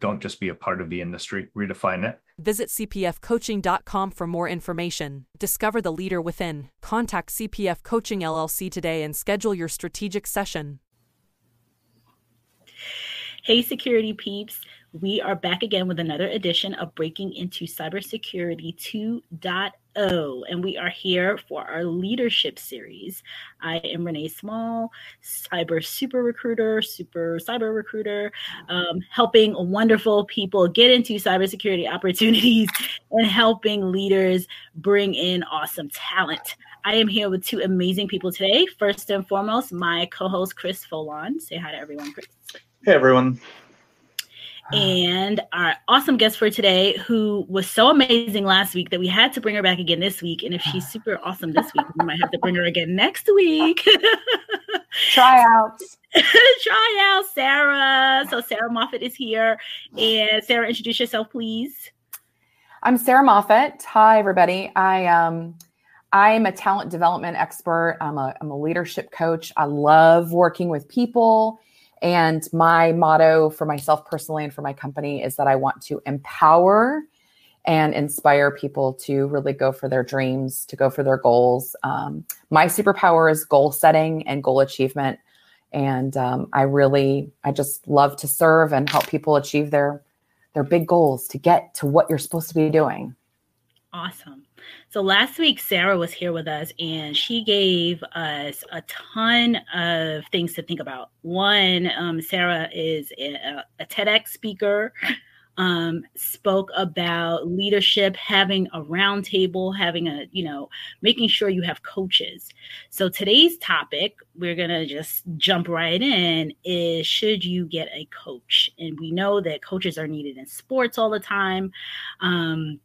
Don't just be a part of the industry, redefine it. Visit cpfcoaching.com for more information. Discover the leader within. Contact CPF Coaching LLC today and schedule your strategic session. Hey, security peeps. We are back again with another edition of Breaking into Cybersecurity 2.0 and we are here for our leadership series. I am Renee Small, cyber super recruiter, super cyber recruiter, um, helping wonderful people get into cybersecurity opportunities and helping leaders bring in awesome talent. I am here with two amazing people today. First and foremost, my co host, Chris Foulon. Say hi to everyone, Chris. Hey, everyone and our awesome guest for today, who was so amazing last week that we had to bring her back again this week. And if she's super awesome this week, we might have to bring her again next week. Tryouts. Tryout, Sarah. So Sarah Moffat is here. And Sarah, introduce yourself, please. I'm Sarah Moffat. Hi, everybody. I um I'm a talent development expert. I'm a, I'm a leadership coach. I love working with people and my motto for myself personally and for my company is that I want to empower and inspire people to really go for their dreams, to go for their goals. Um, my superpower is goal setting and goal achievement. And um, I really, I just love to serve and help people achieve their their big goals to get to what you're supposed to be doing. Awesome. So last week, Sarah was here with us and she gave us a ton of things to think about. One, um, Sarah is a, a TEDx speaker, um, spoke about leadership, having a roundtable, having a, you know, making sure you have coaches. So today's topic, we're going to just jump right in, is should you get a coach? And we know that coaches are needed in sports all the time. Um,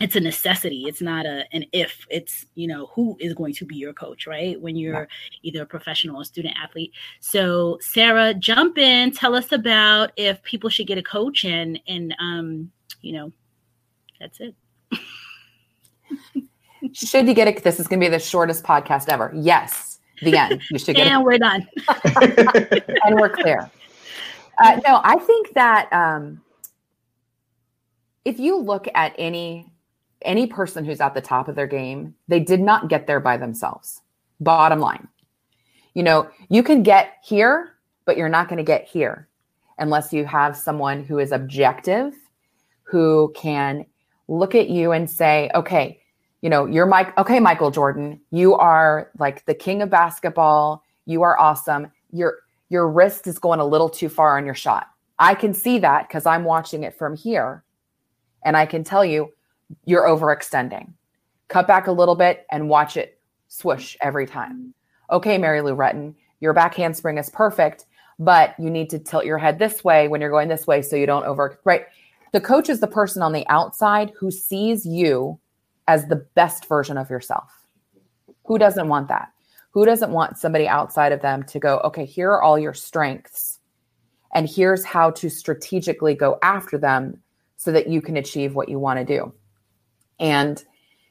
it's a necessity. It's not a an if it's you know who is going to be your coach right? When you're either a professional or student athlete. So sarah jump in. Tell us about if people should get a coach and and um you know that's it. Should you get it this is going to be the shortest podcast ever. Yes the end. You should get and we're done. And we're clear. Uh, no i think that um if you look at any any person who's at the top of their game, they did not get there by themselves. Bottom line. You know, you can get here, but you're not going to get here unless you have someone who is objective, who can look at you and say, okay, you know, you're Mike. Okay, Michael Jordan, you are like the king of basketball. You are awesome. Your your wrist is going a little too far on your shot. I can see that because I'm watching it from here. And I can tell you, you're overextending. Cut back a little bit and watch it swoosh every time. Okay, Mary Lou Retton, your back handspring is perfect, but you need to tilt your head this way when you're going this way so you don't over, right? The coach is the person on the outside who sees you as the best version of yourself. Who doesn't want that? Who doesn't want somebody outside of them to go, okay, here are all your strengths, and here's how to strategically go after them so that you can achieve what you want to do. And,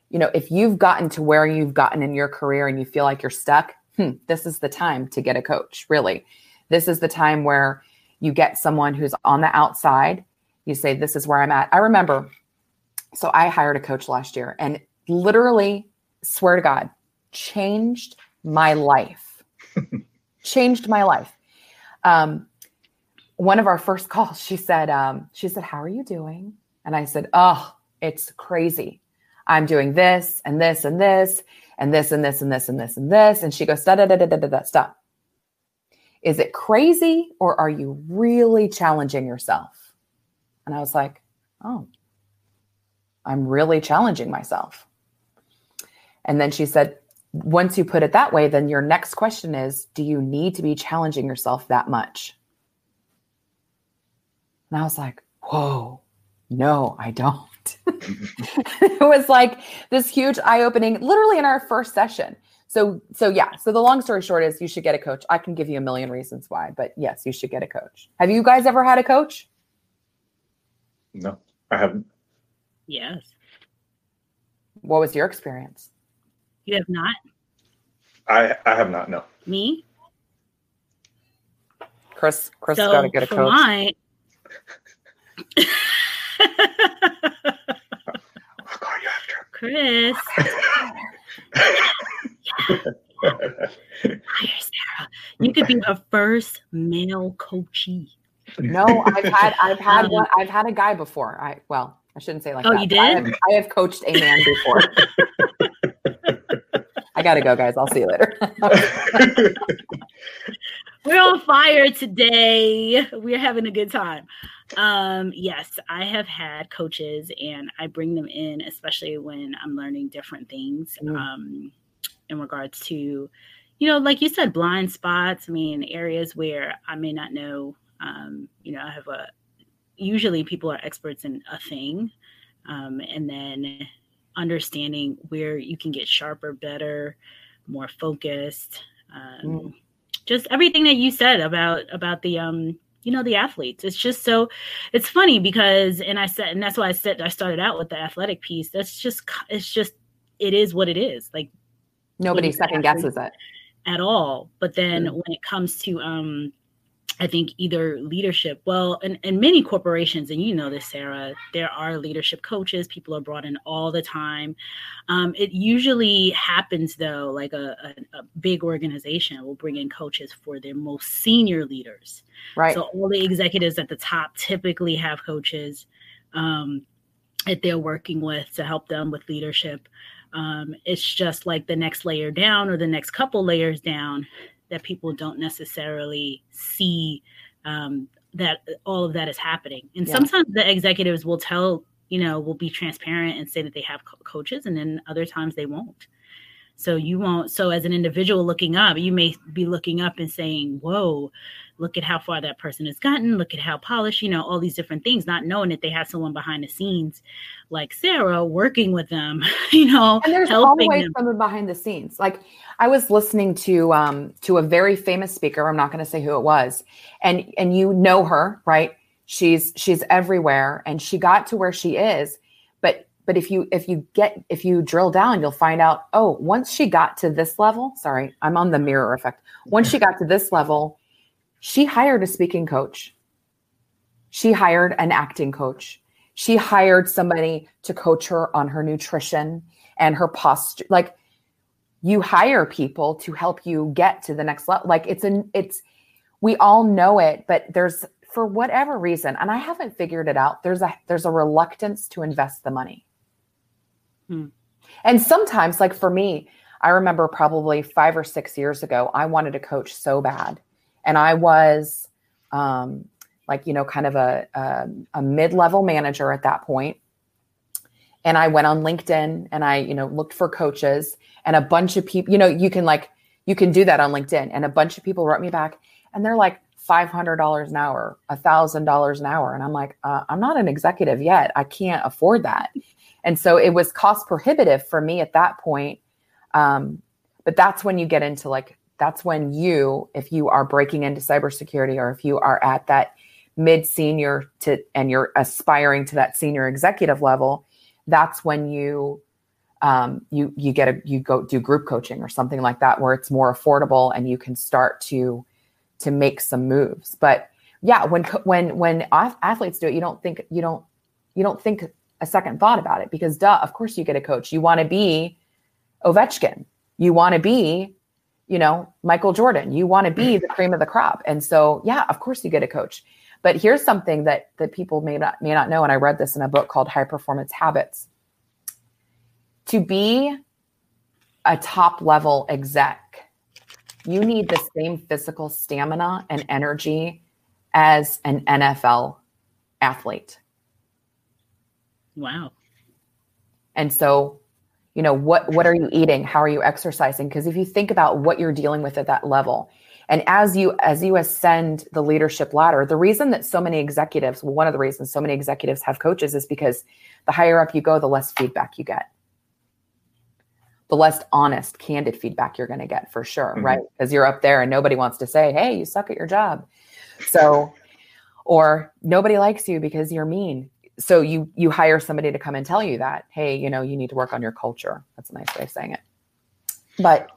you know, if you've gotten to where you've gotten in your career and you feel like you're stuck, hmm, this is the time to get a coach, really. This is the time where you get someone who's on the outside. You say, This is where I'm at. I remember, so I hired a coach last year and literally, swear to God, changed my life. changed my life. Um, one of our first calls, she said, um, she said, How are you doing? And I said, Oh, it's crazy. I'm doing this and this and this and this and this and this and this and this. And she goes, da da da da da da da stop. Is it crazy or are you really challenging yourself? And I was like, oh, I'm really challenging myself. And then she said, once you put it that way, then your next question is do you need to be challenging yourself that much? And I was like, whoa, no, I don't. it was like this huge eye opening, literally in our first session. So, so yeah. So the long story short is you should get a coach. I can give you a million reasons why, but yes, you should get a coach. Have you guys ever had a coach? No, I haven't. Yes. What was your experience? You have not? I I have not. No. Me? Chris, Chris so got to get a for coach. mine. I'll call you after. Chris, hire Sarah. You could be her first male coachee. No, I've had I've had Um, one I've had a guy before. I well, I shouldn't say like Oh, that. you but I did? have, I have coached a man before. I gotta go, guys. I'll see you later. We're on fire today. We're having a good time. Um, yes, I have had coaches and I bring them in, especially when I'm learning different things Mm. um, in regards to, you know, like you said, blind spots. I mean, areas where I may not know. Um, you know, I have a, usually people are experts in a thing. Um, and then understanding where you can get sharper, better, more focused. Um, Mm. Just everything that you said about about the um you know the athletes. It's just so it's funny because and I said and that's why I said I started out with the athletic piece. That's just it's just it is what it is like Nobody second guesses it. at all. But then Mm. when it comes to um I think either leadership, well, in, in many corporations, and you know this, Sarah, there are leadership coaches. People are brought in all the time. Um, it usually happens though, like a, a, a big organization will bring in coaches for their most senior leaders. Right. So all the executives at the top typically have coaches um, that they're working with to help them with leadership. Um, it's just like the next layer down or the next couple layers down that people don't necessarily see um, that all of that is happening. And Yeah. sometimes the executives will tell, you know, will be transparent and say that they have co- coaches, and then other times they won't. So you won't. So as an individual looking up, you may be looking up and saying, "Whoa, look at how far that person has gotten. Look at how polished." You know, all these different things, not knowing that they have someone behind the scenes, like Sarah, working with them. You know, and there's always them. someone behind the scenes. Like I was listening to um to a very famous speaker. I'm not going to say who it was, and and you know her, right? She's she's everywhere, and she got to where she is. But if you if you get if you drill down, you'll find out. Oh, once she got to this level, sorry, I'm on the mirror effect. Once she got to this level, she hired a speaking coach. She hired an acting coach she hired somebody to coach her on her nutrition and her posture like you hire people to help you get to the next level like it's an it's we all know it but there's for whatever reason and i haven't figured it out there's a there's a reluctance to invest the money Hmm. and sometimes like for me i remember probably five or six years ago i wanted to coach so bad. And i was um like you know kind of a a, a mid-level manager at that point. point and i went on linkedin and i you know looked for coaches. And a bunch of people you know you can like you can do that on linkedin. And a bunch of people wrote me back and they're like $500 an hour $1000 an hour. And i'm like uh, i'm not an executive yet. I can't afford that and so it was cost prohibitive for me at that point. Um, but that's when you get into like that's when you if you are breaking into cybersecurity or if you are at that mid senior to and you're aspiring to that senior executive level that's when you um, you you get a you go do group coaching or something like that where it's more affordable and you can start to to make some moves. But yeah when when when athletes do it you don't think you don't you don't think a second thought about it because duh of course you get a coach. You want to be ovechkin. You want to be you know michael jordan. You want to be the cream of the crop. And so yeah of course you get a coach. But here's something that that people may not may not know and i read this in a book called high performance habits. To be a top level exec you need the same physical stamina and energy as an nfl athlete Wow. and so you know what what are you eating? How are you exercising? Because if you think about what you're dealing with at that level and as you as you ascend the leadership ladder the reason that so many executives well, one of the reasons so many executives have coaches is because the higher up you go the less feedback you get. The less honest candid feedback you're going to get for sure mm-hmm. right? Because you're up there and nobody wants to say hey you suck at your job. So or nobody likes you because you're mean so you you hire somebody to come and tell you that hey you know you need to work on your culture. That's a nice way of saying it. But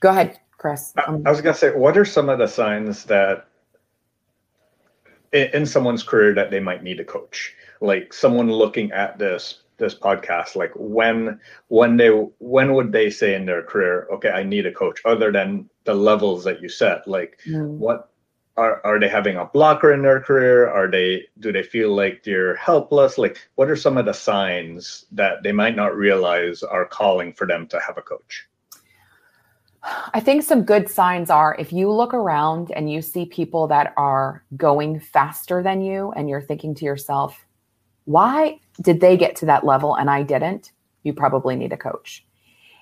go ahead chris. Um, i was going to say what are some of the signs that in, in someone's career that they might need a coach? Like someone looking at this this podcast like when when they when would they say in their career okay i need a coach other than the levels that you set? Like mm. what are, are they having a blocker in their career? Are they do they feel like they're helpless? Like what are some of the signs that they might not realize are calling for them to have a coach? I think some good signs are if you look around and you see people that are going faster than you and you're thinking to yourself why did they get to that level and i didn't? You probably need a coach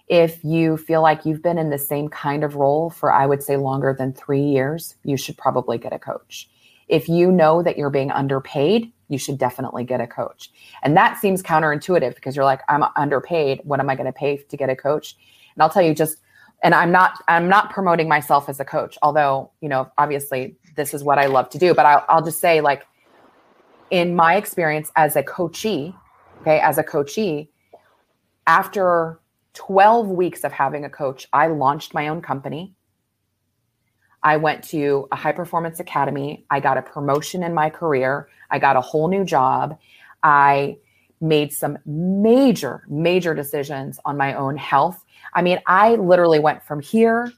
if you feel like you've been in the same kind of role for, I would say, longer than three years, you should probably get a coach. If you know that you're being underpaid, you should definitely get a coach. And that seems counterintuitive because you're like, I'm underpaid. What am I going to pay to get a coach? And I'll tell you just, and I'm not, I'm not promoting myself as a coach, although, you know, obviously this is what I love to do, but I'll, I'll just say like, in my experience as a coachee, okay, as a coachee, after 12 weeks of having a coach, I launched my own company. I went to a high performance academy. I got a promotion in my career. I got a whole new job. I made some major, major decisions on my own health. I mean, I literally went from here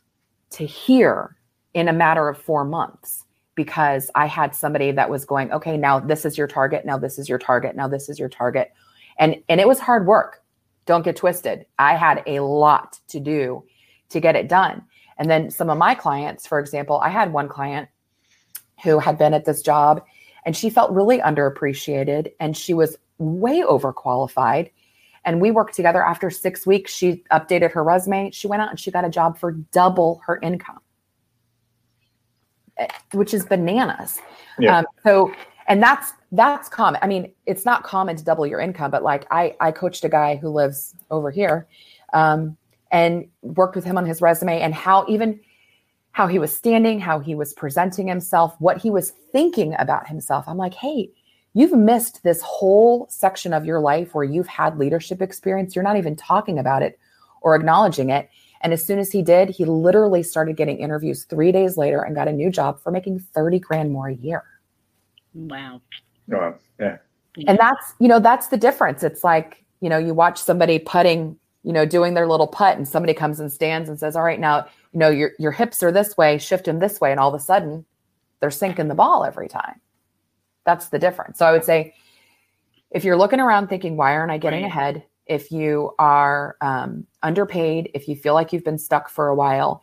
to here in a matter of four months because I had somebody that was going, okay, now this is your target. Now this is your target. Now this is your target. And, and it was hard work. Don't get twisted. I had a lot to do to get it done. And then some of my clients, for example, I had one client who had been at this job and she felt really underappreciated and she was way overqualified. And we worked together after six weeks. She updated her resume. She went out and she got a job for double her income, eh, which is bananas. Yeah. Um, so and that's that's common. I mean it's not common to double your income but like i i coached a guy who lives over here um, and worked with him on his resume and how even how he was standing how he was presenting himself what he was thinking about himself. I'm like hey you've missed this whole section of your life where you've had leadership experience. You're not even talking about it or acknowledging it. And as soon as he did he literally started getting interviews three days later and got a new job for making 30 grand more a year Wow. Wow. Yeah. And that's, you know, that's the difference. It's like, you know, you watch somebody putting, you know, doing their little putt and somebody comes and stands and says, all right, now, you know, your, your hips are this way, shift them this way. And all of a sudden they're sinking the ball every time. That's the difference. So I would say if you're looking around thinking, why aren't I getting right. ahead? If you are um, underpaid, if you feel like you've been stuck for a while,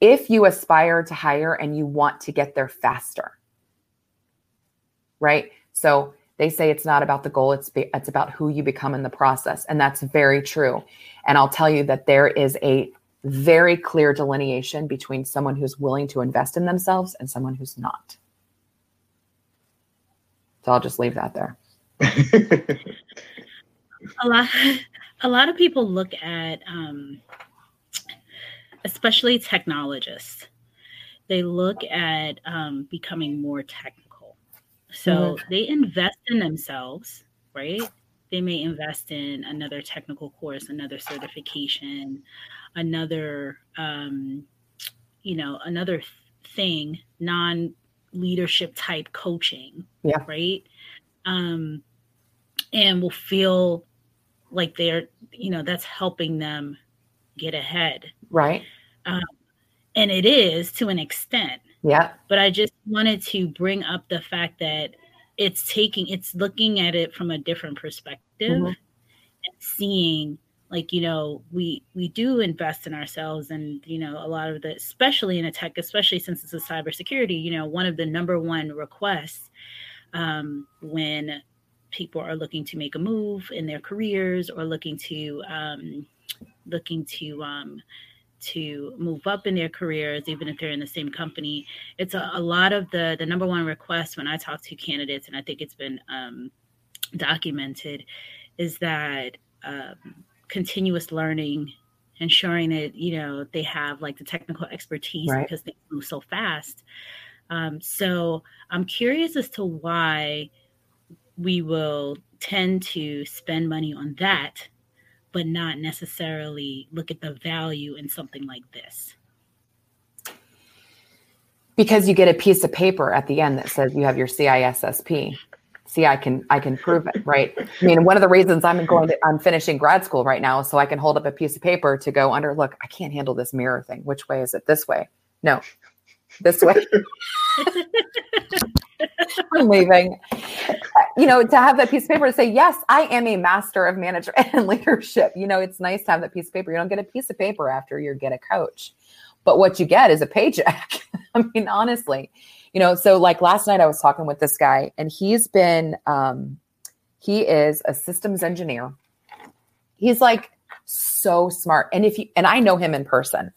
if you aspire to hire and you want to get there faster, right? So they say it's not about the goal, it's be, it's about who you become in the process, and that's very true. And I'll tell you that there is a very clear delineation between someone who's willing to invest in themselves and someone who's not. So I'll just leave that there. a lot a lot of people look at um, especially technologists they look at um, becoming more technical so mm-hmm. they invest in themselves, right? They may invest in another technical course, another certification, another, um, you know, another thing, non leadership type coaching, yeah. right? Um, and will feel like they're, you know, that's helping them get ahead. Right. Um, and it is to an extent yeah. But I just wanted to bring up the fact that it's taking, it's looking at it from a different perspective mm-hmm. and seeing like you know we we do invest in ourselves and you know a lot of the especially in a tech especially since it's a cybersecurity you know one of the number one requests um, when people are looking to make a move in their careers or looking to um, looking to um, to move up in their careers, even if they're in the same company. It's a, a lot of the the number one request when I talk to candidates, and I think it's been um, documented, is that um, continuous learning, ensuring that you know they have like the technical expertise right. because they move so fast. Um, so I'm curious as to why we will tend to spend money on that but not necessarily look at the value in something like this? Because you get a piece of paper at the end that says you have your CISSP. See, I can I can prove it, right? I mean, one of the reasons I'm going to I'm finishing grad school right now, so I can hold up a piece of paper to go under. Look, I can't handle this mirror thing. Which way is it? This way? No, this way. I'm leaving. You know, to have that piece of paper to say, yes, I am a master of management and leadership. You know, it's nice to have that piece of paper. You don't get a piece of paper after you get a coach, but what you get is a paycheck. I mean, honestly, you know, so like last night I was talking with this guy and he's been, um, he is a systems engineer. He's like so smart. And if you, and I know him in person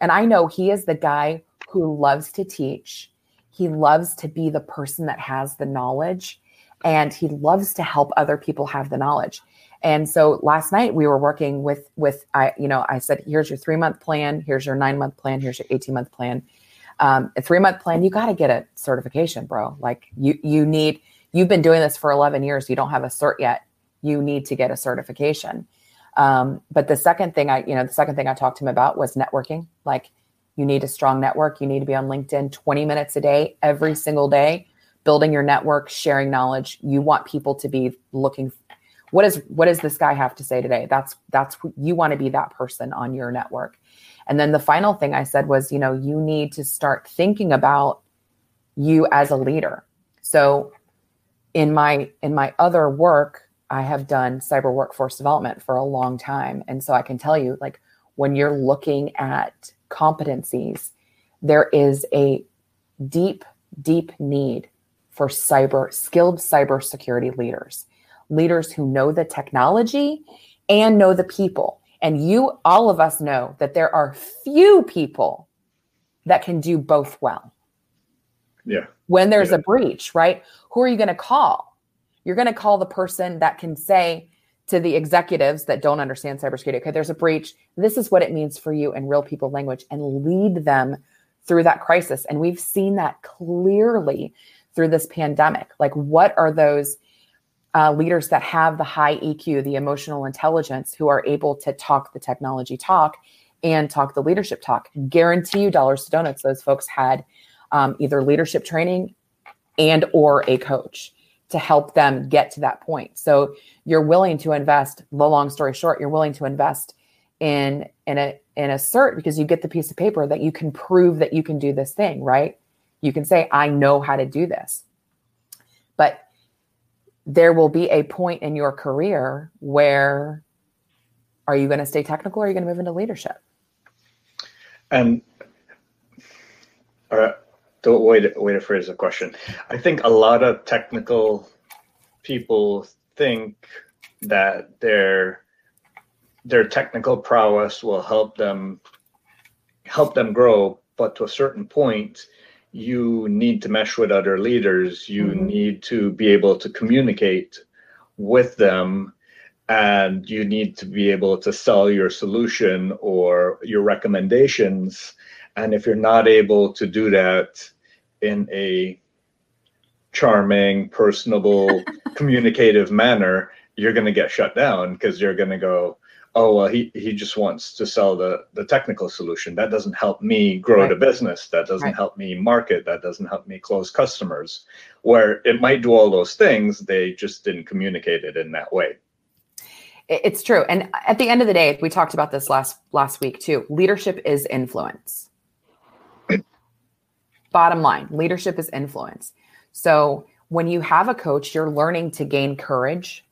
and I know he is the guy who loves to teach he loves to be the person that has the knowledge and he loves to help other people have the knowledge. And so last night we were working with with I you know I said here's your 3 month plan, here's your 9 month plan, here's your 18 month plan. Um, a 3 month plan, you got to get a certification, bro. Like you you need you've been doing this for 11 years, you don't have a cert yet. You need to get a certification. Um, but the second thing I, you know, the second thing I talked to him about was networking. Like you need a strong network. You need to be on LinkedIn 20 minutes a day, every single day, building your network, sharing knowledge. You want people to be looking what is what does this guy have to say today? That's that's you want to be that person on your network. And then the final thing I said was, you know, you need to start thinking about you as a leader. So in my in my other work, I have done cyber workforce development for a long time. And so I can tell you like when you're looking at competencies, there is a deep, deep need for cyber skilled cybersecurity leaders, leaders who know the technology and know the people. And you, all of us know that there are few people that can do both well. Yeah. When there's yeah. a breach, right? Who are you going to call? You're going to call the person that can say, to the executives that don't understand cybersecurity. Okay, there's a breach. This is what it means for you in real people language and lead them through that crisis. And we've seen that clearly through this pandemic. Like, what are those uh, leaders that have the high EQ, the emotional intelligence, who are able to talk the technology talk and talk the leadership talk? Guarantee you, dollars to donuts, those folks had um, either leadership training and or a coach to help them get to that point. So you're willing to invest, the long story short, you're willing to invest in in a in a cert because you get the piece of paper that you can prove that you can do this thing, right? You can say, I know how to do this. But there will be a point in your career where are you going to stay technical or are you going to move into leadership? And uh, the way to, way to phrase the question. I think a lot of technical people think that their their technical prowess will help them help them grow, but to a certain point, you need to mesh with other leaders. You mm-hmm. need to be able to communicate with them and you need to be able to sell your solution or your recommendations and if you're not able to do that in a charming, personable, communicative manner, you're going to get shut down because you're going to go, oh well he he just wants to sell the the technical solution. That doesn't help me grow right. the business. That doesn't right. help me market. That doesn't help me close customers. Where it might do all those things they just didn't communicate it in that way. It's true. And at the end of the day we talked about this last last week too leadership is influence. Bottom line, leadership is influence. So when you have a coach, you're learning to gain courage,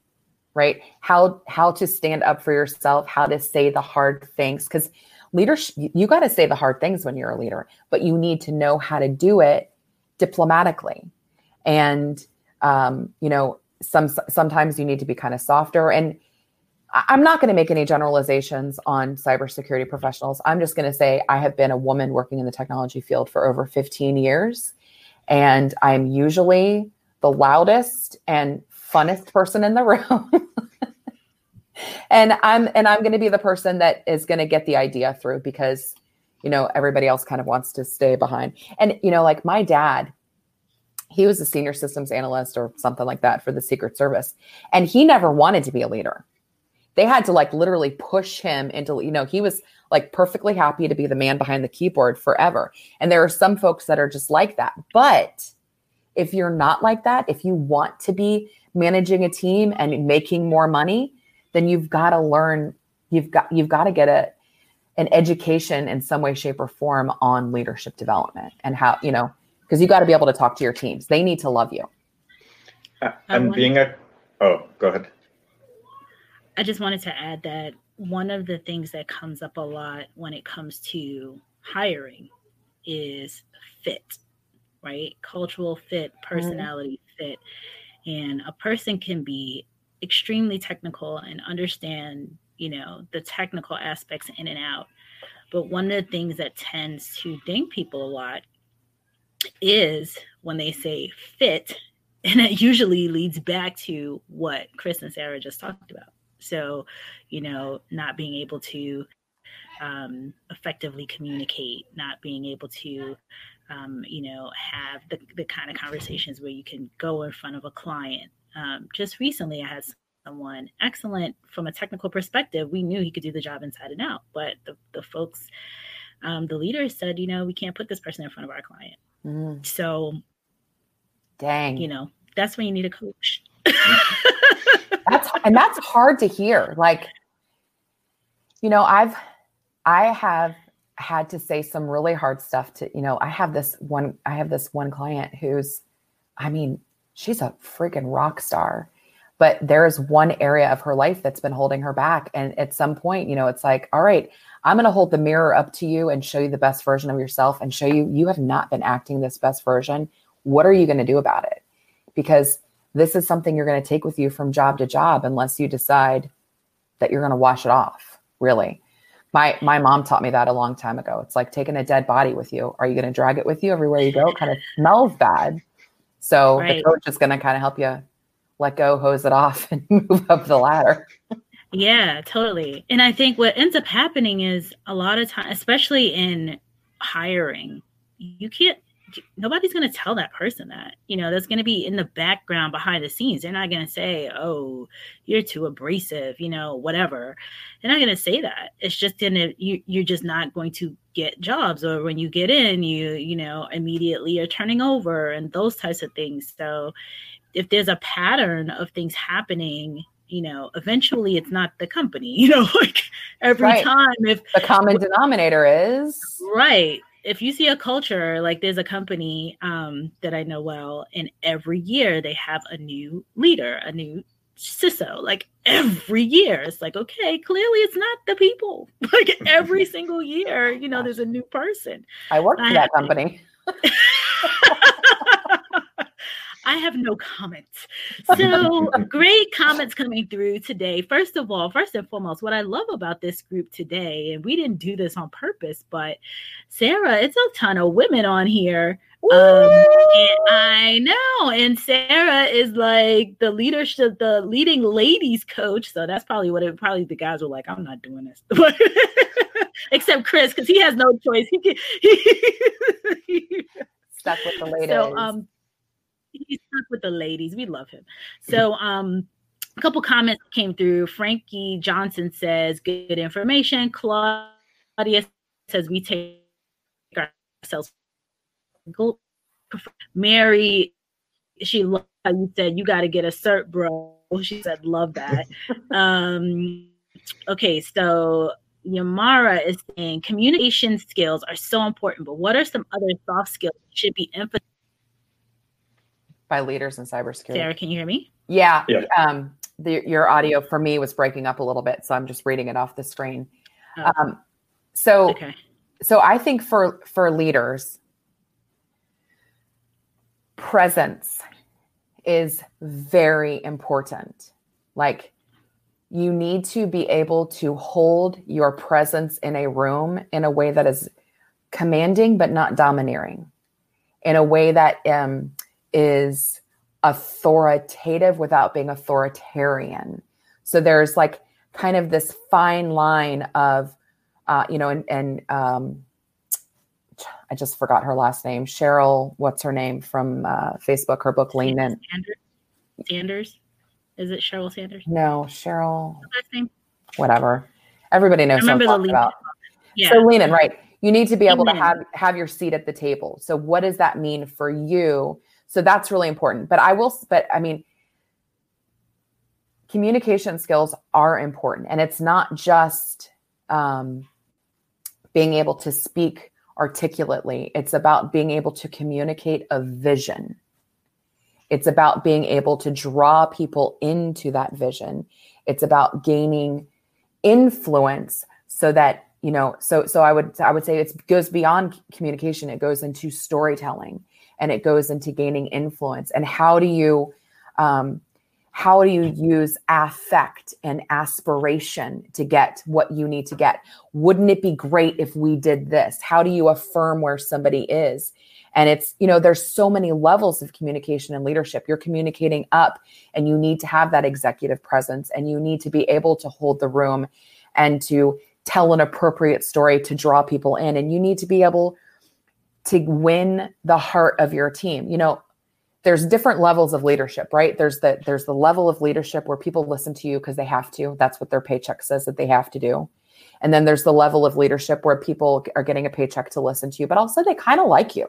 right? How how to stand up for yourself, how to say the hard things cuz leadership you got to say the hard things when you're a leader, but you need to know how to do it diplomatically. And um, you know, some sometimes you need to be kind of softer and I'm not going to make any generalizations on cybersecurity professionals. I'm just going to say I have been a woman working in the technology field for over 15 years, and I'm usually the loudest and funnest person in the room. and I'm and I'm going to be the person that is going to get the idea through because you know everybody else kind of wants to stay behind. And you know, like my dad, he was a senior systems analyst or something like that for the Secret Service, and he never wanted to be a leader. They had to like literally push him into you know he was like perfectly happy to be the man behind the keyboard forever. And there are some folks that are just like that, but if you're not like that, if you want to be managing a team and making more money, then you've got to learn you've got you've got to get a an education in some way shape or form on leadership development and how you know because you got to be able to talk to your teams they need to love you uh, and being a oh go ahead i just wanted to add that one of the things that comes up a lot when it comes to hiring is fit right cultural fit mm-hmm. personality mm-hmm. fit and a person can be extremely technical and understand you know the technical aspects in and out. But one of the things that tends to ding people a lot is when they say fit and it usually leads back to what chris and sarah just talked about. So you know not being able to um, effectively communicate not being able to um, you know have the, the kind of conversations where you can go in front of a client um, just recently, I had someone excellent from a technical perspective. We knew he could do the job inside and out, but the, the folks, um, the leaders said, you know, we can't put this person in front of our client. Mm. So, dang, you know, that's when you need a coach. that's and that's hard to hear. Like, you know, I've I have had to say some really hard stuff to, you know, I have this one I have this one client who's I mean, she's a freaking rock star but there is one area of her life that's been holding her back. And at some point you know it's like all right i'm going to hold the mirror up to you and show you the best version of yourself and show you you have not been acting this best version. What are you going to do about it? Because this is something you're going to take with you from job to job unless you decide that you're going to wash it off really my my mom taught me that a long time ago it's like taking a dead body with you are you going to drag it with you everywhere you go it kind of smells bad so right. the coach is going to kind of help you let go, hose it off, and move up the ladder. yeah, totally. And I think what ends up happening is a lot of time, especially in hiring, you can't nobody's going to tell that person that you know that's going to be in the background behind the scenes. They're not going to say oh you're too abrasive you know whatever. They're not going to say that. It's just in a you, you're just not going to get jobs or when you get in you you know immediately are turning over and those types of things. So if there's a pattern of things happening you know eventually it's not the company you know like every right. time if the common denominator is right if you see a culture like there's a company um, that i know well and every year they have a new leader a new CISO like every year. It's like, okay, clearly it's not the people. Like every single year, you know, there's a new person. I work for that company. I have no comments. So great comments coming through today. First of all, first and foremost, what I love about this group today, and we didn't do this on purpose, but Sarah, it's a ton of women on here um, I know. And Sarah is like the leadership, the leading ladies coach. So that's probably what it probably the guys were like, I'm not doing this. Except Chris, because he has no choice. He can he, stuck with the ladies. So um he's stuck with the ladies. We love him. So um a couple comments came through. Frankie Johnson says, good information. Claudia says we take ourselves Mary, she loved how you said you got to get a cert, bro. She said, love that. um, okay, so Yamara is saying communication skills are so important, but what are some other soft skills that should be emphasized by leaders in cybersecurity? Sarah, can you hear me? Yeah. yeah. Um, the, your audio for me was breaking up a little bit, so I'm just reading it off the screen. Oh. Um, so, okay. so I think for for leaders, presence is very important. Like you need to be able to hold your presence in a room in a way that is commanding but not domineering, in a way that um, is authoritative without being authoritarian. So there's like kind of this fine line of, uh, you know, and, and um, I just forgot her last name, Sheryl, What's her name from uh, Facebook? Her book Lean In. Sanders. Sanders. Is it Sheryl Sanders? No, Sheryl. Last name. Whatever. Everybody knows what I'm talking about. Yeah. So lean in, right? You need to be able to have have your seat at the table. So what does that mean for you? So that's really important. But I will. But I mean, communication skills are important, and it's not just um, being able to speak articulately. It's about being able to communicate a vision. It's about being able to draw people into that vision. It's about gaining influence so that you know so so i would i would say it goes beyond communication it goes into storytelling and it goes into gaining influence. And how do you um, how do you use affect and aspiration to get what you need to get? Wouldn't it be great if we did this? How do you affirm where somebody is? And it's you know there's so many levels of communication and leadership. You're communicating up and you need to have that executive presence and you need to be able to hold the room and to tell an appropriate story to draw people in. And you need to be able to win the heart of your team. You know there's different levels of leadership right? There's the there's the level of leadership where people listen to you because they have to. That's what their paycheck says that they have to do. And then there's the level of leadership where people are getting a paycheck to listen to you but also they kind of like you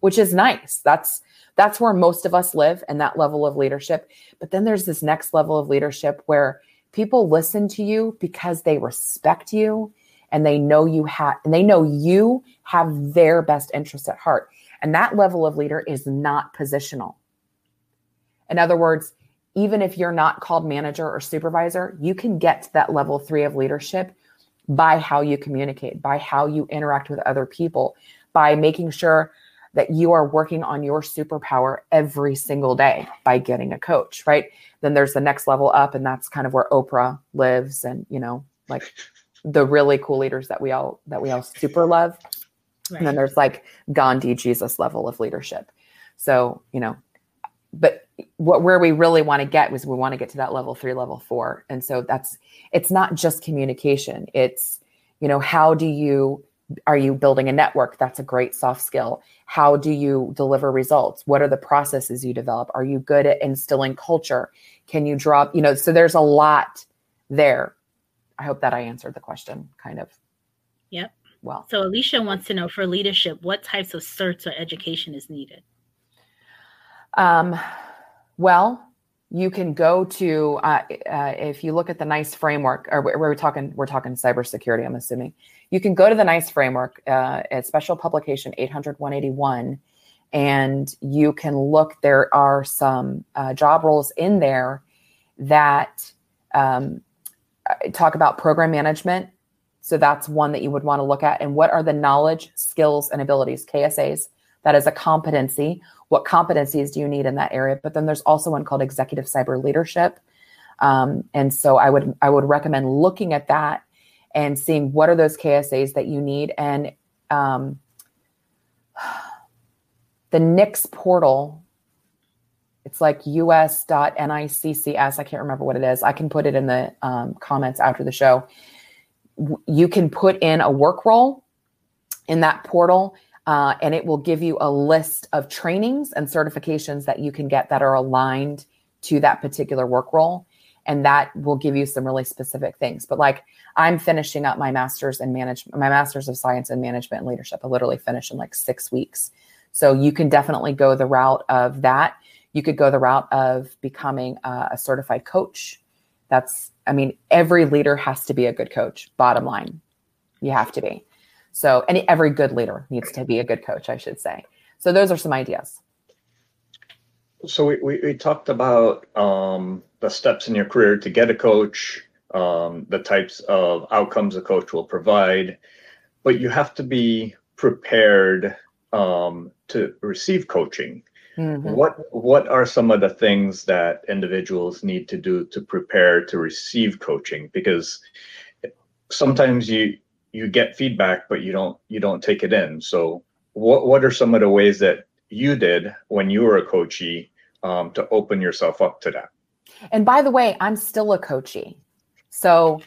which is nice. That's that's where most of us live and that level of leadership. But then there's this next level of leadership where people listen to you because they respect you and they know you have and they know you have their best interests at heart and that level of leader is not positional. In other words, even if you're not called manager or supervisor, you can get to that level three of leadership by how you communicate, by how you interact with other people, by making sure that you are working on your superpower every single day by getting a coach, right? Then there's the next level up, and that's kind of where Oprah lives, and you know, like the really cool leaders that we all that we all super love. Right. And then there's like Gandhi Jesus level of leadership. So, you know, but what where we really want to get was we want to get to that level three, level four. And so that's it's not just communication. It's, you know, how do you are you building a network? That's a great soft skill. How do you deliver results? What are the processes you develop? Are you good at instilling culture? Can you drop, you know, so there's a lot there. I hope that I answered the question kind of. Yep well. So Alicia wants to know for leadership, what types of certs or education is needed? Um, well, you can go to uh, uh, if you look at the NICE framework, or we're, we're talking we're talking cybersecurity. I'm assuming you can go to the NICE framework uh, at Special Publication 800 181, and you can look. There are some uh, job roles in there that um, talk about program management so that's one that you would want to look at. And what are the knowledge, skills, and abilities, KSAs? That is a competency. What competencies do you need in that area? But then there's also one called executive cyber leadership. Um, and so I would I would recommend looking at that and seeing what are those KSAs that you need. And um, the NICCS portal, it's like us.niccs. I can't remember what it is. I can put it in the um, comments after the show. You can put in a work role in that portal uh, and it will give you a list of trainings and certifications that you can get that are aligned to that particular work role and that will give you some really specific things. But like i'm finishing up my master's in management my master's of science in management and leadership. I literally finish in like six weeks. So you can definitely go the route of that you could go the route of becoming a, a certified coach that's I mean, every leader has to be a good coach, bottom line. You have to be. So, any every good leader needs to be a good coach, I should say. So, those are some ideas. So, we, we, we talked about um, the steps in your career to get a coach, um, the types of outcomes a coach will provide, but you have to be prepared um, to receive coaching. Mm-hmm. What what are some of the things that individuals need to do to prepare to receive coaching? Because sometimes you you get feedback, but you don't you don't take it in. So what what are some of the ways that you did when you were a coachee um, to open yourself up to that? And by the way, I'm still a coachee. So,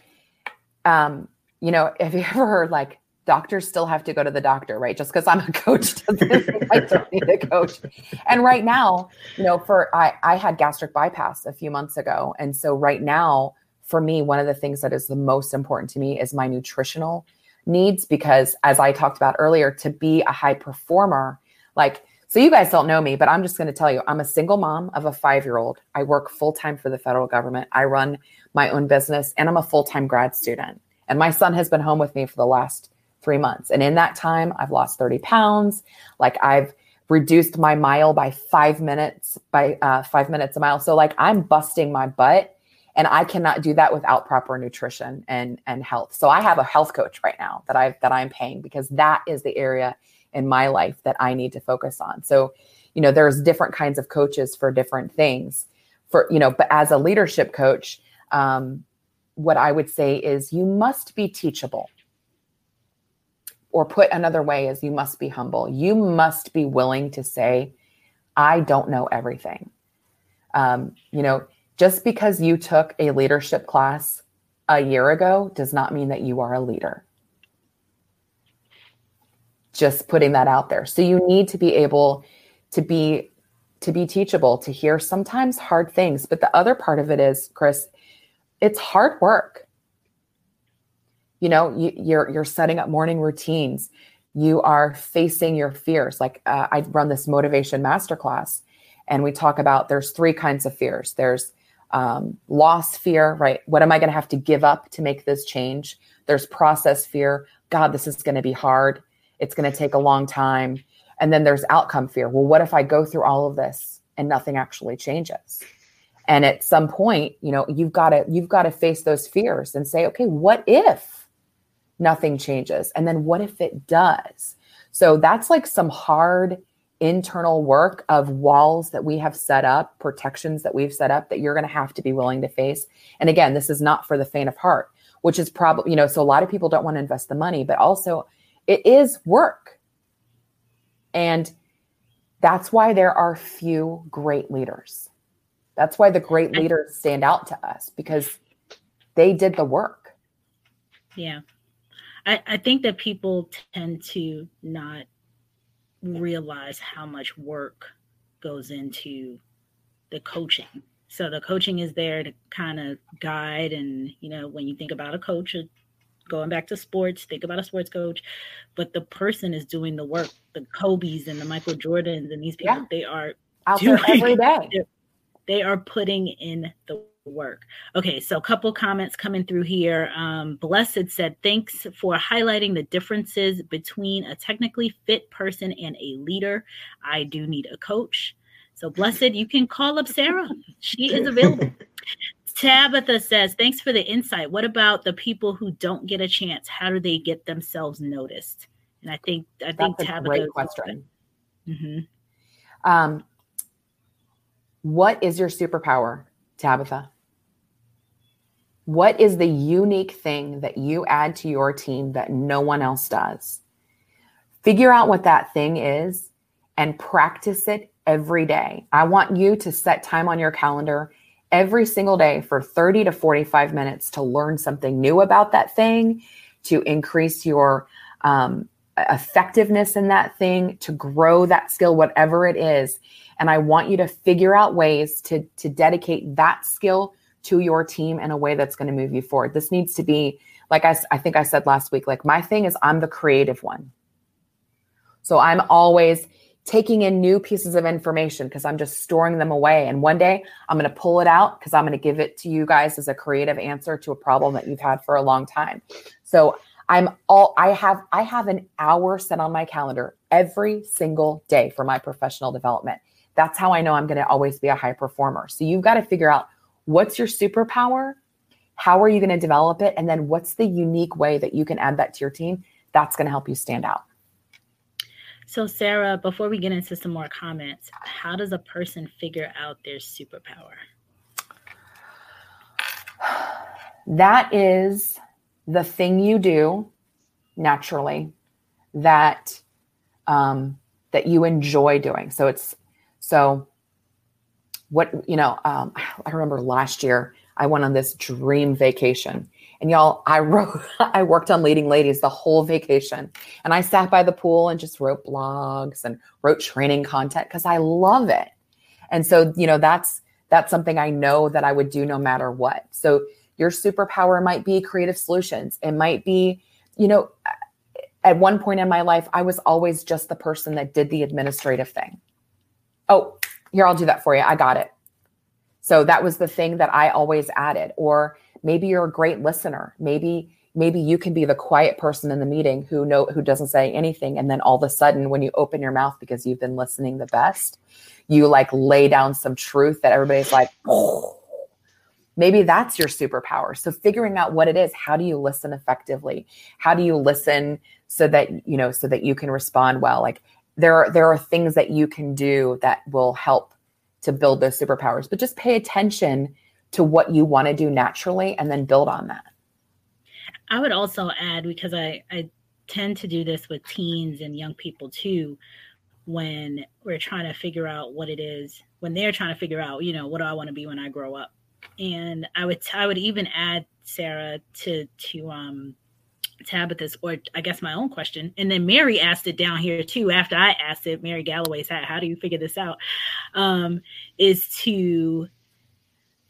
um, you know, have you ever heard like doctors still have to go to the doctor, right? Just because I'm a coach doesn't I don't need a coach. And right now, you know, for I I had gastric bypass a few months ago, and so right now, for me, one of the things that is the most important to me is my nutritional needs because, as I talked about earlier, to be a high performer, like so you guys don't know me, but I'm just going to tell you I'm a single mom of a five year old. I work full time for the federal government. I run my own business and I'm a full time grad student. And my son has been home with me for the last three months. And in that time, I've lost 30 pounds. Like I've reduced my mile by five minutes, by uh, five minutes a mile. So like I'm busting my butt and I cannot do that without proper nutrition and, and health. So I have a health coach right now that I that I'm paying because that is the area in my life that I need to focus on. So, you know, there's different kinds of coaches for different things. For, you know, but as a leadership coach, um, what I would say is you must be teachable. Or put another way is you must be humble. You must be willing to say, I don't know everything. Um, you know, just because you took a leadership class a year ago does not mean that you are a leader just putting that out there so you need to be able to be to be teachable to hear sometimes hard things but the other part of it is chris it's hard work you know you, you're you're setting up morning routines. You are facing your fears. Like uh, i run this motivation masterclass and we talk about there's three kinds of fears. There's um, loss fear right? What am i going to have to give up to make this change? There's process fear. God this is going to be hard. It's going to take a long time. And then there's outcome fear. Well, what if I go through all of this and nothing actually changes? And at some point, you know, you've got to you've got to face those fears and say, okay, what if nothing changes? And then what if it does? So that's like some hard internal work of walls that we have set up, protections that we've set up that you're going to have to be willing to face. And again, this is not for the faint of heart, which is probably, you know, so a lot of people don't want to invest the money, but also it is work. And that's why there are few great leaders. That's why the great leaders stand out to us because they did the work. Yeah. I, I think that people tend to not realize how much work goes into the coaching. So the coaching is there to kind of guide and you know when you think about a coach uh, going back to sports, think about a sports coach, but the person is doing the work. The Kobe's and the Michael Jordans and these people, yeah. they are out doing, there every day. They are putting in the work. Okay, so a couple comments coming through here. Um, Blessed said, Thanks for highlighting the differences between a technically fit person and a leader. I do need a coach. So, Blessed, you can call up Sarah. She is available. Tabitha says, thanks for the insight. What about the people who don't get a chance? How do they get themselves noticed? And I think I think That's Tabitha great question. Mm-hmm. Um, what is your superpower, Tabitha? What is the unique thing that you add to your team that no one else does? Figure out what that thing is and practice it every day. I want you to set time on your calendar every single day for 30 to 45 minutes to learn something new about that thing, to increase your um, effectiveness in that thing, to grow that skill, whatever it is. And I want you to figure out ways to, to dedicate that skill to your team in a way that's going to move you forward. This needs to be, like I, I think I said last week, like my thing is I'm the creative one. So I'm always taking in new pieces of information because I'm just storing them away. And one day I'm going to pull it out because I'm going to give it to you guys as a creative answer to a problem that you've had for a long time. So I'm all I have I have an hour set on my calendar every single day for my professional development. That's how I know I'm going to always be a high performer. So you've got to figure out what's your superpower, how are you going to develop it, and then what's the unique way that you can add that to your team that's going to help you stand out. So, Sarah, before we get into some more comments, how does a person figure out their superpower? That is the thing you do naturally that um, that you enjoy doing. So it's so what you know. Um, I remember last year I went on this dream vacation, and y'all, I wrote, I worked on leading ladies the whole vacation, and I sat by the pool and just wrote blogs and wrote training content because I love it. And so you know that's that's something I know that I would do no matter what. So your superpower might be creative solutions. It might be, you know, at one point in my life, I was always just the person that did the administrative thing. Oh, here, I'll do that for you. I got it. So that was the thing that I always added. Or maybe you're a great listener. Maybe maybe you can be the quiet person in the meeting who know who doesn't say anything and then all of a sudden when you open your mouth because you've been listening the best you like lay down some truth that everybody's like oh maybe that's your superpower so figuring out what it is how do you listen effectively how do you listen so that you know so that you can respond well like there are there are things that you can do that will help to build those superpowers but just pay attention to what you want to do naturally and then build on that. I would also add because i i tend to do this with teens and young people too when we're trying to figure out what it is when they're trying to figure out you know what do i want to be when i grow up? And I would I would even add Sarah to to um Tabitha's or I guess my own question, and then Mary asked it down here too. After I asked it, Mary Galloway said, "How do you figure this out?" Um, is to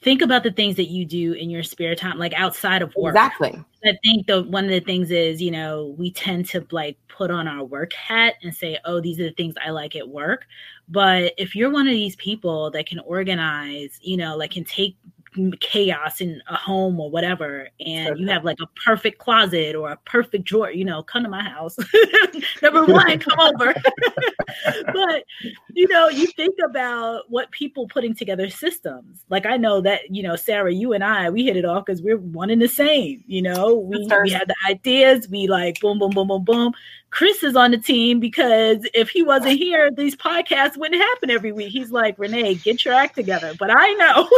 think about the things that you do in your spare time, like outside of work. Exactly. I think the one of the things is, you know, we tend to like put on our work hat and say, "Oh, these are the things I like at work." But if you're one of these people that can organize, you know, like can take chaos in a home or whatever and okay. you have like a perfect closet or a perfect drawer you know come to my house. Number one come over. But you know you think about what people putting together systems. Like i know that you know sarah you and i we hit it off because we're one and the same you know? We, we had the ideas we like boom boom boom boom boom Chris is on the team because if he wasn't here, these podcasts wouldn't happen every week. He's like, Renee, get your act together. But I know,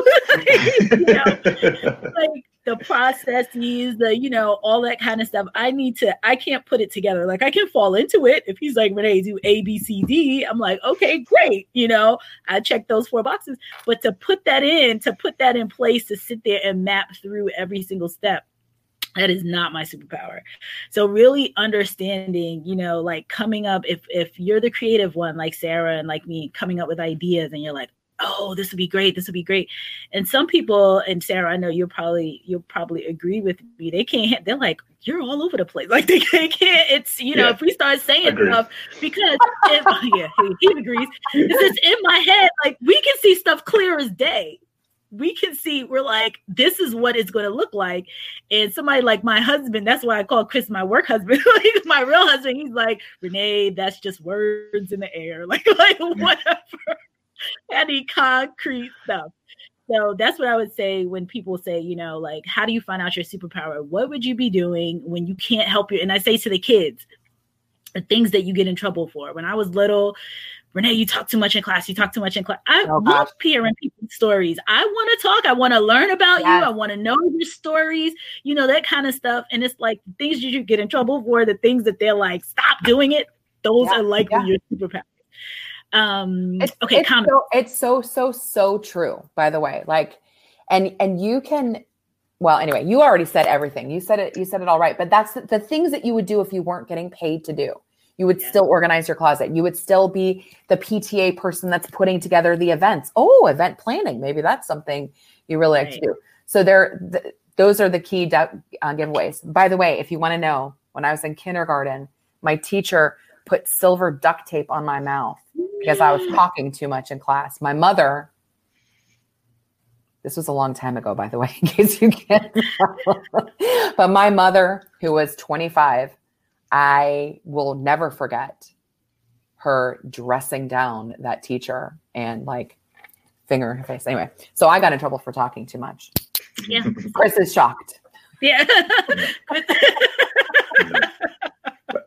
know like the processes, the, you know, all that kind of stuff. I need to, I can't put it together. Like I can fall into it. If he's like, Renee, do A, B, C, D, I'm like, okay, great. You know, I check those four boxes. But to put that in, to put that in place, to sit there and map through every single step that is not my superpower. So really understanding you know like coming up if if you're the creative one like sarah and like me coming up with ideas and you're like oh this would be great this would be great. And some people and sarah i know you'll probably you'll probably agree with me they can't they're like you're all over the place. Like they can't, it's you know yeah. if we start saying Agreed. stuff because if, yeah he, he agrees. It's just in my head like we can see stuff clear as day we can see we're like this is what it's going to look like. And somebody like my husband that's why i call chris my work husband like my real husband he's like renee that's just words in the air. Like like whatever. Any concrete stuff. So that's what i would say when people say you know like how do you find out your superpower? What would you be doing when you can't help you and i say to the kids the things that you get in trouble for. When i was little Renee, you talk too much in class. You talk too much in class. I oh, love hearing people's stories. I want to talk. I want to learn about yes. you. I want to know your stories, you know, that kind of stuff. And it's like things you get in trouble for, the things that they're like, stop doing it. Those yeah, are likely yeah. your superpowers. Um, it's, okay, it's so, it's so, so, so true, by the way. Like, and, and you can, well, anyway, you already said everything. You said it, you said it all right. But that's the, the things that you would do if you weren't getting paid to do you would yeah. still organize your closet. You would still be the PTA person that's putting together the events. Oh, event planning. Maybe that's something you really right. like to do. So there, th- those are the key uh, giveaways. By the way, if you want to know, when I was in kindergarten, my teacher put silver duct tape on my mouth because I was talking too much in class. My mother, this was a long time ago, by the way, in case you can't. but my mother, who was 25, I will never forget her dressing down that teacher and like finger in her face. Anyway, so I got in trouble for talking too much. Yeah. Chris is shocked. Yeah.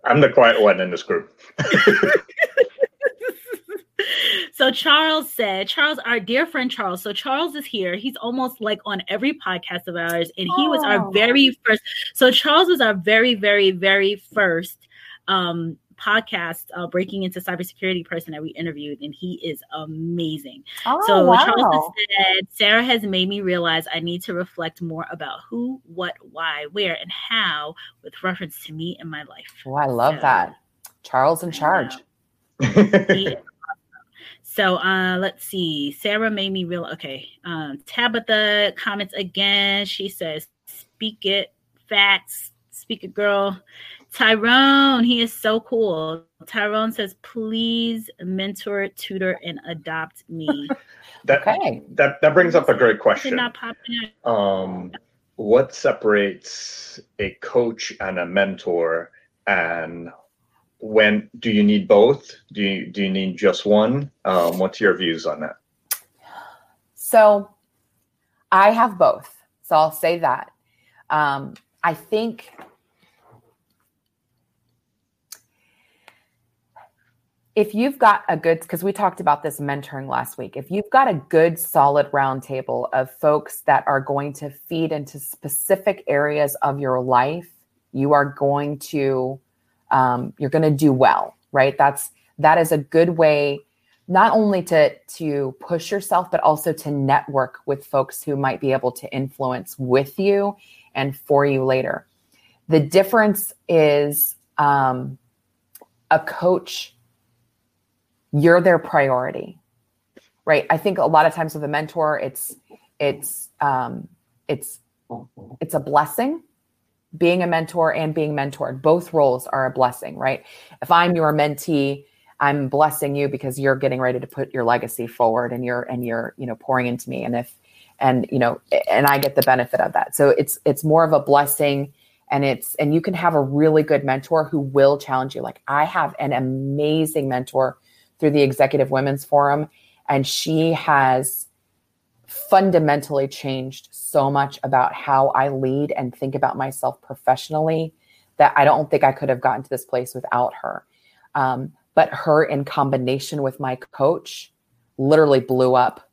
I'm the quiet one in this group. So Charles said, Charles, our dear friend Charles. So Charles is here. He's almost like on every podcast of ours, and he was our very first. So Charles was our very, very, very first um podcast uh, breaking into cybersecurity person that we interviewed and he is amazing oh, so wow. charles said sarah has made me realize i need to reflect more about who what why where and how with reference to me and my life oh i love so, that charles in charge so uh let's see sarah made me real okay um tabitha comments again she says speak it facts speak it girl Tyrone, he is so cool. Tyrone says, please mentor, tutor, and adopt me. that, okay. that that brings up a great question. Um, what separates a coach and a mentor and when do you need both? Do you do you need just one? Um, what's your views on that? So I have both. So I'll say that. Um, I think if you've got a good because we talked about this mentoring last week if you've got a good solid roundtable of folks that are going to feed into specific areas of your life you are going to um, you're going to do well right? That's that is a good way not only to to push yourself but also to network with folks who might be able to influence with you and for you later. The difference is um, a coach you're their priority right? I think a lot of times with a mentor it's it's um it's it's a blessing being a mentor and being mentored. Both roles are a blessing right? If i'm your mentee i'm blessing you because you're getting ready to put your legacy forward and you're and you're you know pouring into me. And if and you know and i get the benefit of that. So it's it's more of a blessing and it's and you can have a really good mentor who will challenge you. Like i have an amazing mentor through the Executive Women's Forum. And she has fundamentally changed so much about how I lead and think about myself professionally that I don't think I could have gotten to this place without her. Um, but her in combination with my coach literally blew up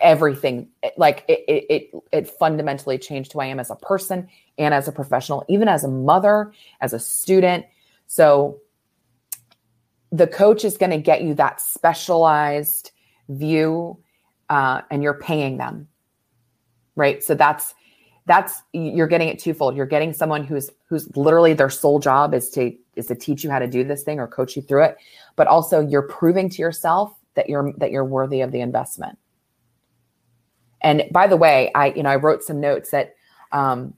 everything like it, it, it it fundamentally changed who i am as a person and as a professional even as a mother as a student so the coach is going to get you that specialized view uh, and you're paying them right? So that's that's you're getting it twofold. You're getting someone who's who's literally their sole job is to is to teach you how to do this thing or coach you through it but also you're proving to yourself that you're that you're worthy of the investment. And by the way i you know i wrote some notes that um,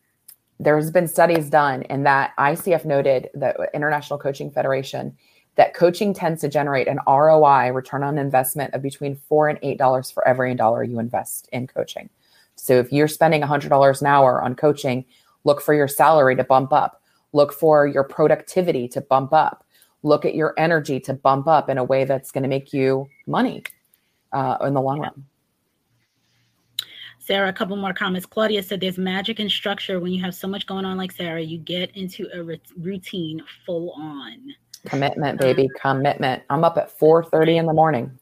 there's been studies done and that icf noted the international coaching federation that coaching tends to generate an ROI, return on investment, of between four and eight dollars for every dollar you invest in coaching. So if you're spending $100 an hour on coaching, look for your salary to bump up. Look for your productivity to bump up. Look at your energy to bump up in a way that's going to make you money uh, in the long run. Sarah, a couple more comments. Claudia said there's magic and structure when you have so much going on like Sarah. You get into a routine full on. Commitment, baby, commitment. I'm up at 4:30 in the morning.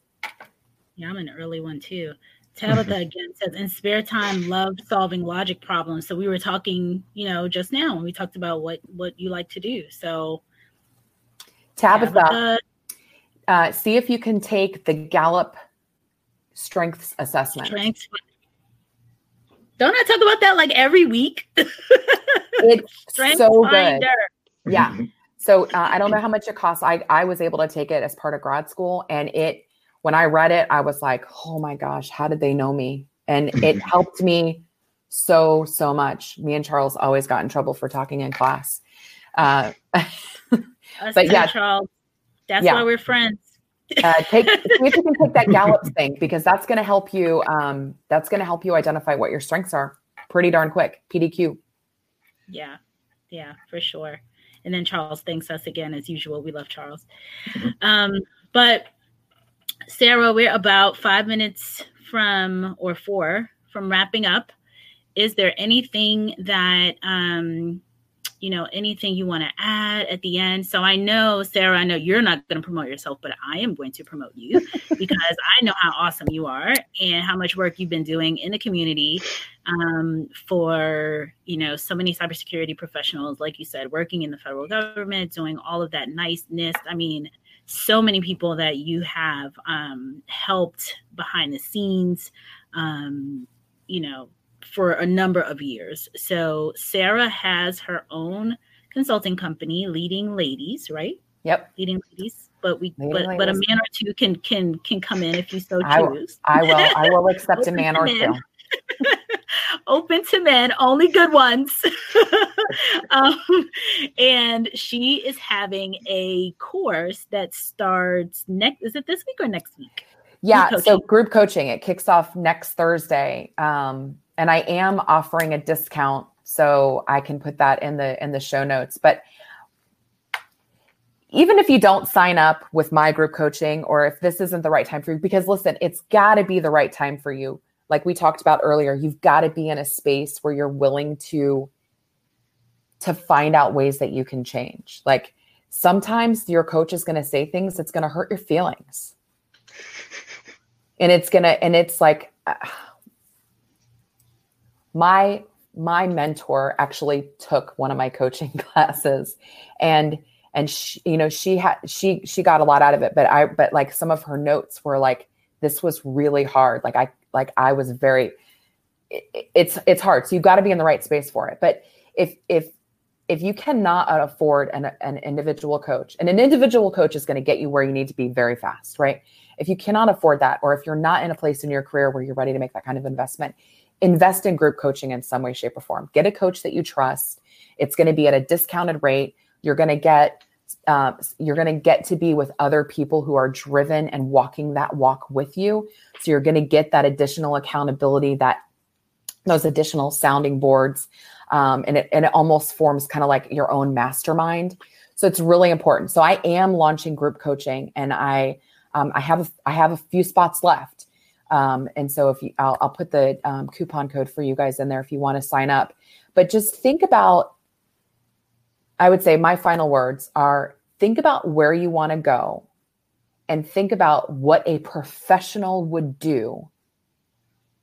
Yeah, I'm an early one too. Tabitha again says, in spare time, love solving logic problems. So we were talking, you know, just now when we talked about what what you like to do. So Tabitha, Tabitha uh, see if you can take the Gallup strengths assessment. Strengths. Don't I talk about that like every week? it's so good. Yeah. So uh, I don't know how much it costs. I I was able to take it as part of grad school, and it when I read it, I was like, oh my gosh, how did they know me? And it helped me so so much. Me and Charles always got in trouble for talking in class. Uh, but yeah, Charles, that's yeah. why we're friends. uh, take see if you can take that Gallup thing because that's going to help you. Um, that's going to help you identify what your strengths are pretty darn quick. PDQ. Yeah, yeah, for sure. And then Charles thanks us again as usual. We love Charles. Mm-hmm. Um, but Sarah, we're about five minutes from or four from wrapping up. Is there anything that um, you know, anything you want to add at the end. So I know, Sarah, I know you're not going to promote yourself, but I am going to promote you because I know how awesome you are and how much work you've been doing in the community um, for, you know, so many cybersecurity professionals, like you said, working in the federal government, doing all of that niceness. I mean, so many people that you have um, helped behind the scenes, um, you know, for a number of years. So Sarah has her own consulting company, Leading Ladies, right? Yep. Leading Ladies. But we, but, but a man or two can can can come in if you so choose. I, I will. I will accept a man or two. open to men, only good ones. um, and she is having a course that starts next. Is it this week or next week? Yeah, so group coaching it kicks off next Thursday, um, and I am offering a discount, so I can put that in the in the show notes. But even if you don't sign up with my group coaching, or if this isn't the right time for you, because listen, it's got to be the right time for you. Like we talked about earlier you've got to be in a space where you're willing to to find out ways that you can change. Like sometimes your coach is going to say things that's going to hurt your feelings. And it's going to and it's like uh, my my mentor actually took one of my coaching classes and and she, you know she had she she got a lot out of it but i but like some of her notes were like this was really hard like i like I was very it, it's it's hard. So you've got to be in the right space for it. But if if if you cannot afford an, an individual coach, and an individual coach is going to get you where you need to be very fast, right? If you cannot afford that, or if you're not in a place in your career where you're ready to make that kind of investment, invest in group coaching in some way, shape, or form. Get a coach that you trust. It's going to be at a discounted rate. You're going to get uh, you're going to get to be with other people who are driven and walking that walk with you. So you're going to get that additional accountability, that those additional sounding boards, um, and it and it almost forms kind of like your own mastermind. So it's really important. So I am launching group coaching, and I um, I have I have a few spots left. Um, and so if you, I'll, I'll put the um, coupon code for you guys in there if you want to sign up. But just think about I would say my final words are think about where you want to go and think about what a professional would do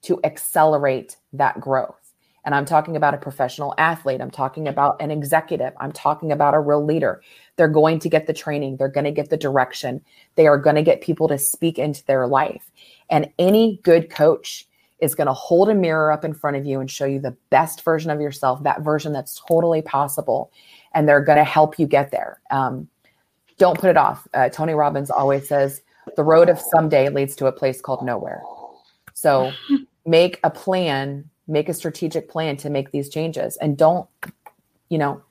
to accelerate that growth. And I'm talking about a professional athlete. I'm talking about an executive. I'm talking about a real leader. They're going to get the training, they're going to get the direction, they are going to get people to speak into their life. And any good coach is going to hold a mirror up in front of you and show you the best version of yourself, that version that's totally possible and they're going to help you get there. Um, don't put it off. Uh, Tony Robbins always says the road of someday leads to a place called nowhere. So make a plan, make a strategic plan to make these changes, and don't, you know,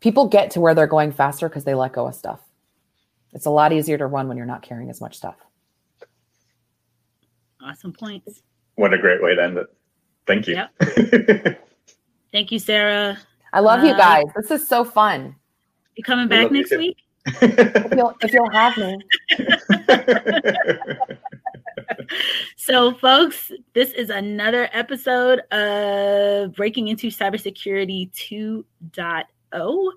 people get to where they're going faster because they let go of stuff. It's a lot easier to run when you're not carrying as much stuff. Awesome points. What a great way to end it. Thank you. Yep. Thank you, Sarah. I love uh, you guys. This is so fun. You coming back next week? if, you'll, if you'll have me. so, folks, this is another episode of Breaking Into Cybersecurity 2.0,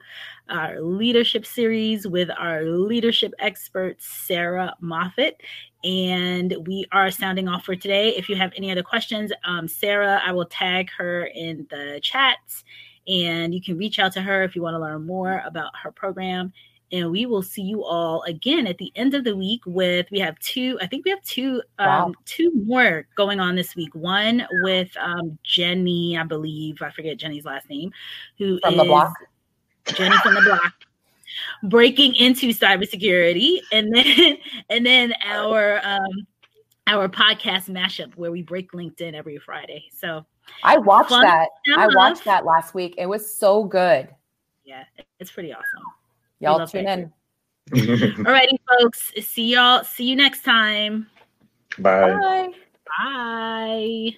our leadership series with our leadership expert, Sarah Moffat. And we are sounding off for today. If you have any other questions, um, Sarah, I will tag her in the chats and you can reach out to her if you want to learn more about her program. And we will see you all again at the end of the week with we have two, I think we have two um wow. two more going on this week. One with um Jenny, I believe, I forget Jenny's last name, who from the block. Jenny from the block breaking into cybersecurity and then and then our um our podcast mashup where we break LinkedIn every Friday. So I watched that. I watched that last week. It was so good. Yeah, it's pretty awesome. Y'all tune in. All righty, folks. See y'all. See you next time. Bye. Bye. Bye.